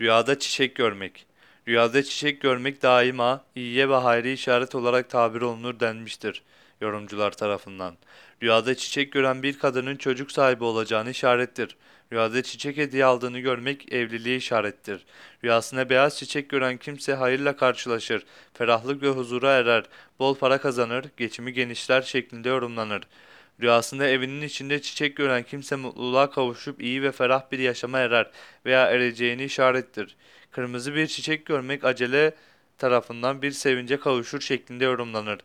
Rüyada çiçek görmek. Rüyada çiçek görmek daima iyiye ve hayra işaret olarak tabir olunur denmiştir yorumcular tarafından. Rüyada çiçek gören bir kadının çocuk sahibi olacağını işarettir. Rüyada çiçek hediye aldığını görmek evliliğe işarettir. Rüyasında beyaz çiçek gören kimse hayırla karşılaşır, ferahlık ve huzura erer, bol para kazanır, geçimi genişler şeklinde yorumlanır. Rüyasında evinin içinde çiçek gören kimse mutluluğa kavuşup iyi ve ferah bir yaşama erer veya ereceğini işarettir. Kırmızı bir çiçek görmek acele tarafından bir sevince kavuşur şeklinde yorumlanır.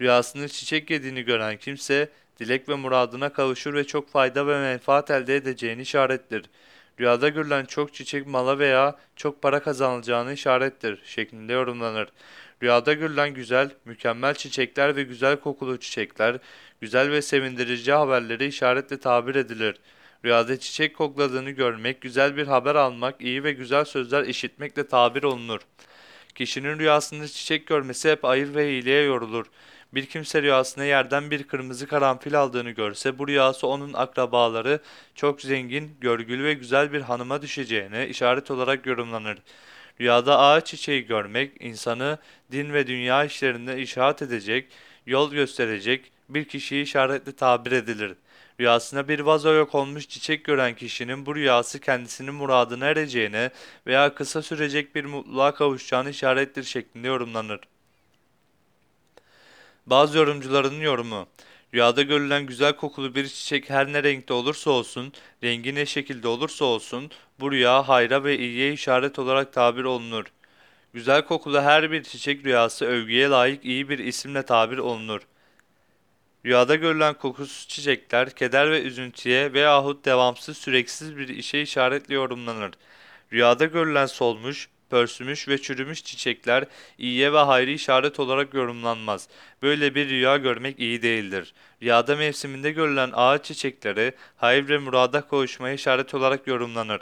Rüyasında çiçek yediğini gören kimse dilek ve muradına kavuşur ve çok fayda ve menfaat elde edeceğini işarettir. Rüyada görülen çok çiçek mala veya çok para kazanılacağını işarettir şeklinde yorumlanır. Rüyada görülen güzel, mükemmel çiçekler ve güzel kokulu çiçekler, güzel ve sevindirici haberleri işaretle tabir edilir. Rüyada çiçek kokladığını görmek, güzel bir haber almak, iyi ve güzel sözler işitmekle tabir olunur. Kişinin rüyasında çiçek görmesi hep ayır ve hileye yorulur. Bir kimse rüyasında yerden bir kırmızı karanfil aldığını görse bu rüyası onun akrabaları çok zengin, görgülü ve güzel bir hanıma düşeceğine işaret olarak yorumlanır. Rüyada ağaç çiçeği görmek insanı din ve dünya işlerinde işaret edecek, yol gösterecek bir kişiyi işaretle tabir edilir. Rüyasında bir vazo yok olmuş çiçek gören kişinin bu rüyası kendisinin muradına ereceğine veya kısa sürecek bir mutluluğa kavuşacağını işarettir şeklinde yorumlanır. Bazı yorumcuların yorumu Rüyada görülen güzel kokulu bir çiçek her ne renkte olursa olsun, rengi ne şekilde olursa olsun, bu rüya hayra ve iyiye işaret olarak tabir olunur. Güzel kokulu her bir çiçek rüyası övgüye layık iyi bir isimle tabir olunur. Rüyada görülen kokusuz çiçekler keder ve üzüntüye veyahut devamsız süreksiz bir işe işaretle yorumlanır. Rüyada görülen solmuş, pörsümüş ve çürümüş çiçekler iyiye ve hayrı işaret olarak yorumlanmaz. Böyle bir rüya görmek iyi değildir. Rüyada mevsiminde görülen ağaç çiçekleri hayır ve murada kavuşmaya işaret olarak yorumlanır.